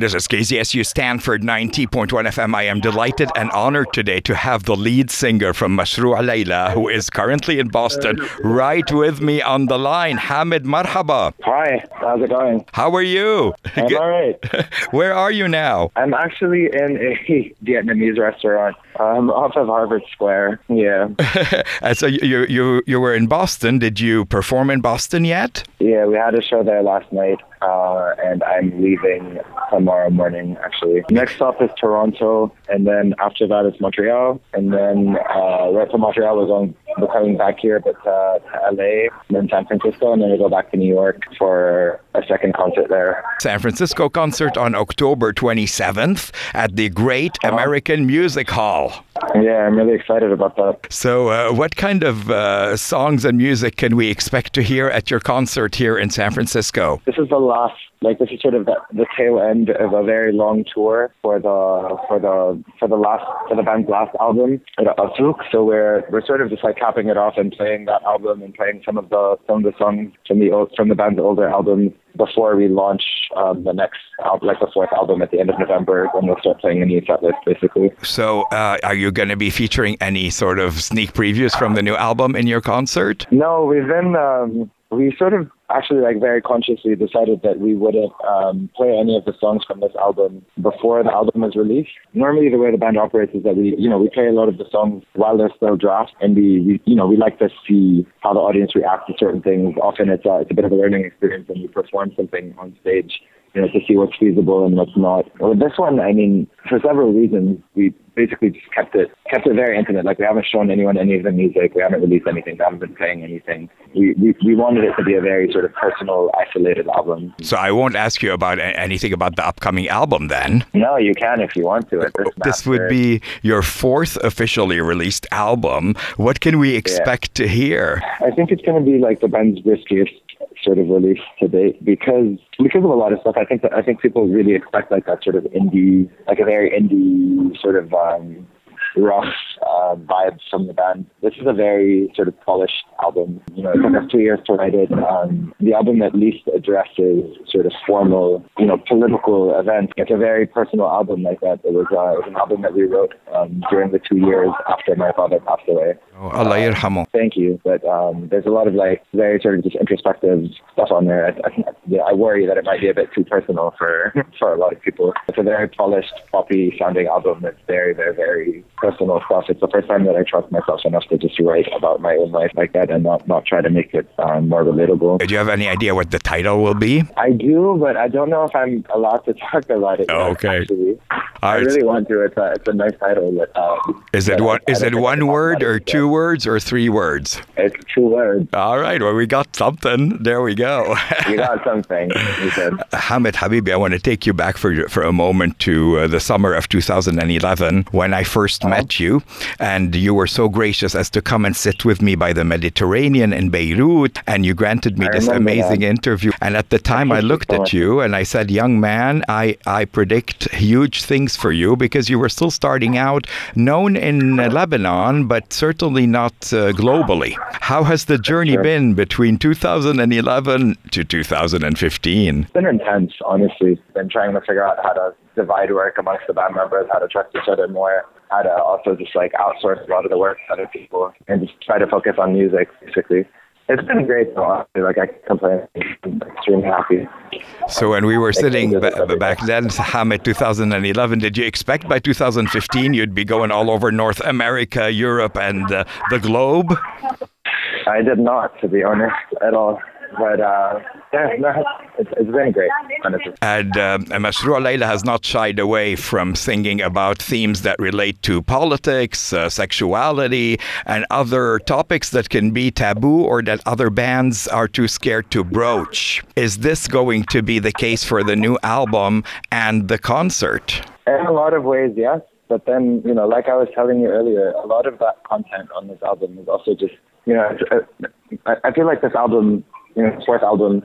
This is KZSU Stanford 90.1 FM. I am delighted and honored today to have the lead singer from Mashrou' Leila, who is currently in Boston, right with me on the line. Hamed Marhaba. Hi, how's it going? How are you? I'm all right. Where are you now? I'm actually in a Vietnamese restaurant um, off of Harvard Square. Yeah. So you, you you were in Boston. Did you perform in Boston yet? Yeah, we had a show there last night, uh, and I'm leaving tomorrow morning, actually. Next stop is Toronto, and then after that is Montreal, and then uh, right from Montreal we're going, we're coming back here, but uh, to LA, and then San Francisco, and then we go back to New York for a second concert there. San Francisco concert on October 27th at the Great American Music Hall. Yeah, I'm really excited about that. So, uh, what kind of uh, songs and music can we expect to hear at your concert here in San Francisco? This is the last, like this is sort of the, the tail end of a very long tour for the for the for the last for the band's last album, Raasük. So we're we're sort of just like capping it off and playing that album and playing some of the some of the songs from the old, from the band's older albums before we launch um, the next album, like the fourth album at the end of November, when we'll start playing a new set list, basically. So, uh, are you going to be featuring any sort of sneak previews from the new album in your concert? No, we've been um, we sort of actually like very consciously decided that we wouldn't um, play any of the songs from this album before the album is released. Normally, the way the band operates is that we, you know, we play a lot of the songs while they're still drafts, and we, we you know, we like to see how the audience reacts to certain things. Often, it's a, it's a bit of a learning experience when you perform something on stage. You know, to see what's feasible and what's not. With this one, I mean, for several reasons, we basically just kept it kept it very intimate. Like we haven't shown anyone any of the music, we haven't released anything, we haven't been playing anything. We we, we wanted it to be a very sort of personal, isolated album. So, I won't ask you about anything about the upcoming album then. No, you can if you want to. This, This would be your fourth officially released album. What can we expect to hear? I think it's going to be like the band's riskiest sort of release to date because because of a lot of stuff. I think that I think people really expect like that sort of indie, like a very indie sort of um, rough uh, vibe from the band. This is a very sort of polished album. You know, it took us two years to write it. Um, the album at least addresses sort of formal, you know, political events. It's a very personal album like that. It was, uh, it was an album that we wrote um, during the two years after my father passed away. Oh, Allah yarhamu. Thank you. But um, there's a lot of like very sort of just introspective stuff on there. I, I, yeah, I worry that it might be a bit too personal for for a lot of people. It's a very polished, poppy sounding album. It's very, very, very personal stuff. It's the first time that I trust myself enough to just write about my own life like that and not not try to make it um, more relatable. Do you have any idea what the title will be? I do, but I don't know if I'm allowed to talk about it. Oh, yet, okay. I right. really want to. It's a, it's a nice title, but um, Is it one? I- Is it one word or two yet. words or three words? It's two words. All right. Well, we got something. There we go. we got something. Hamed Habibi, I want to take you back for for a moment to uh, the summer of 2011 when I first met you, and you were so gracious as to come and sit with me by the Mediterranean in Beirut, and you granted me I this amazing that. interview. And at the time, I looked at you and I said, "Young man, I I predict huge things for you because you were still starting out, known in Lebanon, but certainly not uh, globally." How has the journey Sure. been between 2011 to 2015? It's been intense, honestly. Been trying to figure out how to divide work amongst the band members, how to trust each other more, how to also just like outsource a lot of the work to other people, and just try to focus on music, basically. It's been great, though. Like I complain. I'm extremely happy. So when we were sitting you ba- this every back then, Hamed, 2011, did you expect by 2015 you'd be going all over North America, Europe, and uh, the globe? I did not, to be honest, at all. But uh, yeah, no, it's, it's been great, honestly. And um, Mashrou' Leila has not shied away from singing about themes that relate to politics, uh, sexuality, and other topics that can be taboo or that other bands are too scared to broach. Is this going to be the case for the new album and the concert? In a lot of ways, yes. But then, you know, like I was telling you earlier, a lot of that content on this album is also just, you know, I, I feel like this album, you know, fourth album,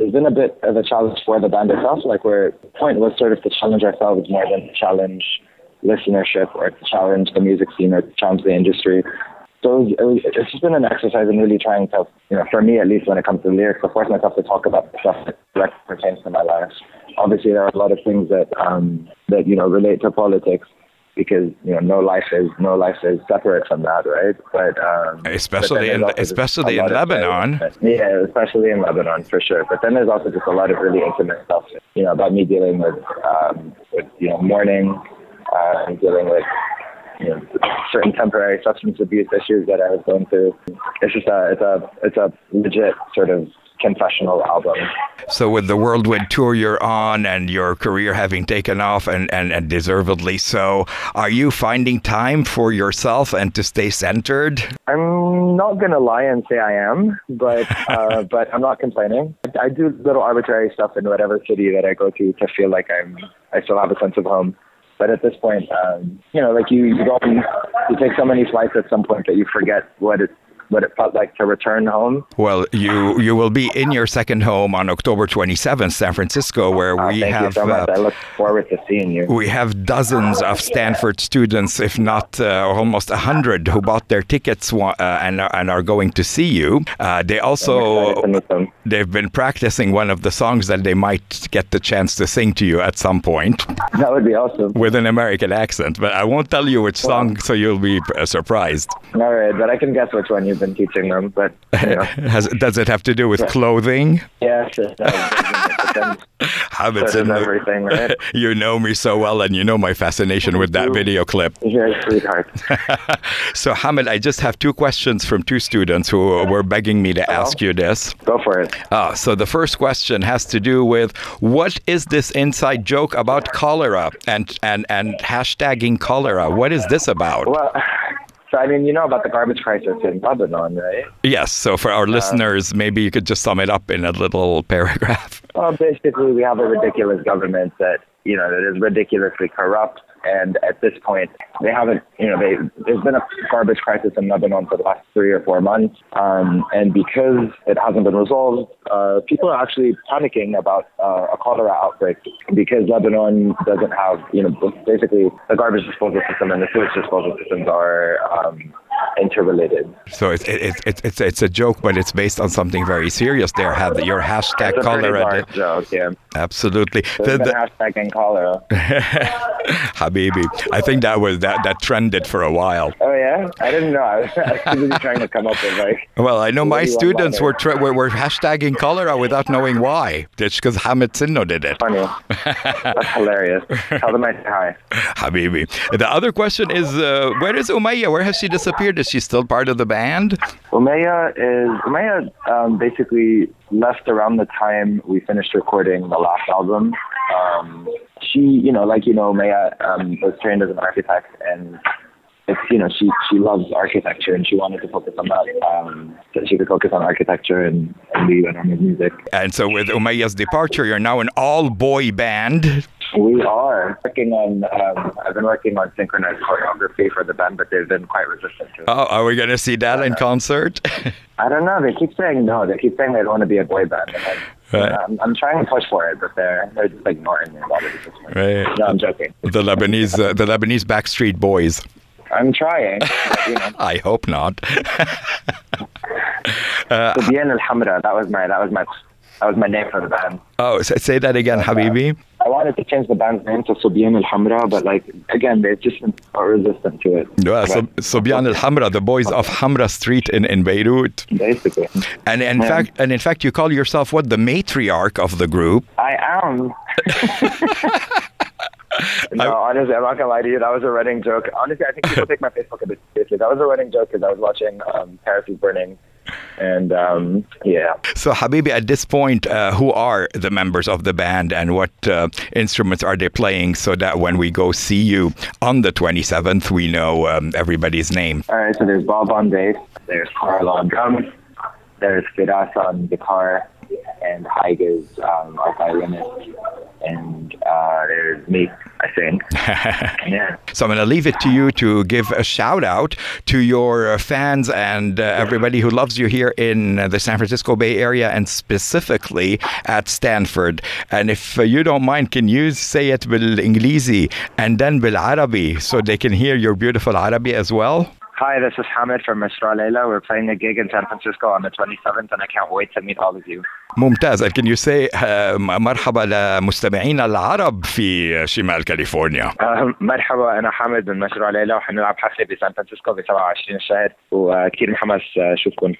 has been a bit of a challenge for the band itself. Like, where the point was sort of to challenge ourselves more than to challenge listenership or to challenge the music scene or to challenge the industry. So it's just been an exercise in really trying to, you know, for me at least when it comes to lyrics, to force myself to talk about stuff that directly pertains to my life. Obviously, there are a lot of things that um, that you know relate to politics, because you know no life is no life is separate from that, right? But um, especially but in especially in Lebanon. yeah, especially in Lebanon for sure. But then there's also just a lot of really intimate stuff, you know, about me dealing with um, with you know mourning uh, and dealing with you know, certain temporary substance abuse issues that I was going through. It's just a it's a it's a legit sort of confessional album. So, with the whirlwind tour you're on and your career having taken off and, and, and deservedly so, are you finding time for yourself and to stay centered? I'm not going to lie and say I am, but uh, but I'm not complaining. I do little arbitrary stuff in whatever city that I go to to feel like I'm I still have a sense of home. But at this point, um, you know, like you, you go, you take so many flights at some point that you forget what it what it felt like to return home. Well, you you will be in your second home on October 27th, San Francisco, where oh, we thank have. You so much. Uh, I look forward to seeing you. We have dozens of Stanford students, if not uh, almost a hundred, who bought their tickets uh, and and are going to see you. Uh, they also they've been practicing one of the songs that they might get the chance to sing to you at some point. That would be awesome. With an American accent, but I won't tell you which song, so you'll be uh, surprised. All right, but I can guess which one you've been teaching them, but you know. Has, does it have to do with clothing? Yes, does. Habits and everything, right? You know me so well, and you know my fascination with that video clip. You're sweetheart. so, Hamed, I just have two questions from two students who were begging me to oh. ask you this. Go for it. Uh, so, the first question has to do with what is this inside joke about cholera and and and hashtagging cholera? What is this about? Well, so, I mean, you know about the garbage crisis in Lebanon, right? Yes. So, for our uh, listeners, maybe you could just sum it up in a little paragraph. Well, basically, we have a ridiculous government that, you know, that is ridiculously corrupt and at this point, they haven't, you know, they, there's been a garbage crisis in Lebanon for the last three or four months. Um, and because it hasn't been resolved, uh, people are actually panicking about uh, a cholera outbreak because Lebanon doesn't have, you know, basically the garbage disposal system and the sewage disposal systems are um, interrelated. So it's it's it's it's it's a joke, but it's based on something very serious. There, have your hashtag it's cholera. joke, yeah. Absolutely. The, the, hashtag in cholera. Habibi, I think that was that that trended for a while. Oh yeah, I didn't know. I was, I was trying to come up with like. Well, I know my students were, tra- were were hashtagging cholera without knowing why. It's because Hamed Sinno did it. Funny. That's hilarious. Tell them I hi. Habibi. The other question is, uh, where is Umayya? Where has she disappeared? Is she still part of the band? Umayya is Umayya um, basically left around the time we finished recording the last album. Um, she, you know, like you know, Maya um, was trained as an architect, and it's you know she she loves architecture, and she wanted to focus on that. Um, so she could focus on architecture and, and leave and on music. And so, with Umayya's departure, you're now an all-boy band. We are working on. Um, I've been working on synchronized choreography for the band, but they've been quite resistant to it. Oh, are we going to see that in concert? I don't know. They keep saying no. They keep saying they don't want to be a boy band. Right. I'm, I'm, trying to push for it, but they're they're just ignoring me about it. Right. No, I'm joking. The Lebanese uh, the Lebanese Backstreet Boys. I'm trying. you know. I hope not. uh, Bien Al Hamra. That was my that was my that was my name for the band. Oh, say that again, Habibi. I wanted to change the band's name to Subyan Al Hamra, but like again, they've just been resistant to it. Yeah, so, Subyan Al Hamra, the boys of Hamra Street in, in Beirut. Basically. And in fact, and in fact, you call yourself what the matriarch of the group. I am. no, honestly, I'm not gonna lie to you. That was a running joke. Honestly, I think people take my Facebook a bit seriously. That was a running joke because I was watching um, Paris is Burning and um, yeah. So, Habibi, at this point, uh, who are the members of the band and what uh, instruments are they playing so that when we go see you on the 27th, we know um, everybody's name? All right, so there's Bob on bass, there's Carl on drums, there's Firas on guitar, and Haig is um, and uh, there's me, I think. yeah. So I'm going to leave it to you to give a shout out to your fans and uh, everybody who loves you here in the San Francisco Bay Area and specifically at Stanford. And if uh, you don't mind, can you say it with Inglisi and then with Arabic so they can hear your beautiful Arabic as well? Hi, this is Hamid from Mishra Leila. We're playing a gig in San Francisco on the 27th, and I can't wait to meet all of you. ممتاز can you say uh, مرحبا لمستمعينا العرب في شمال كاليفورنيا آه، مرحبا أنا حامد من مشروع ليلى وحنلعب حفلة بسان فرانسيسكو ب 27 الشهر وكثير محمس أشوفكم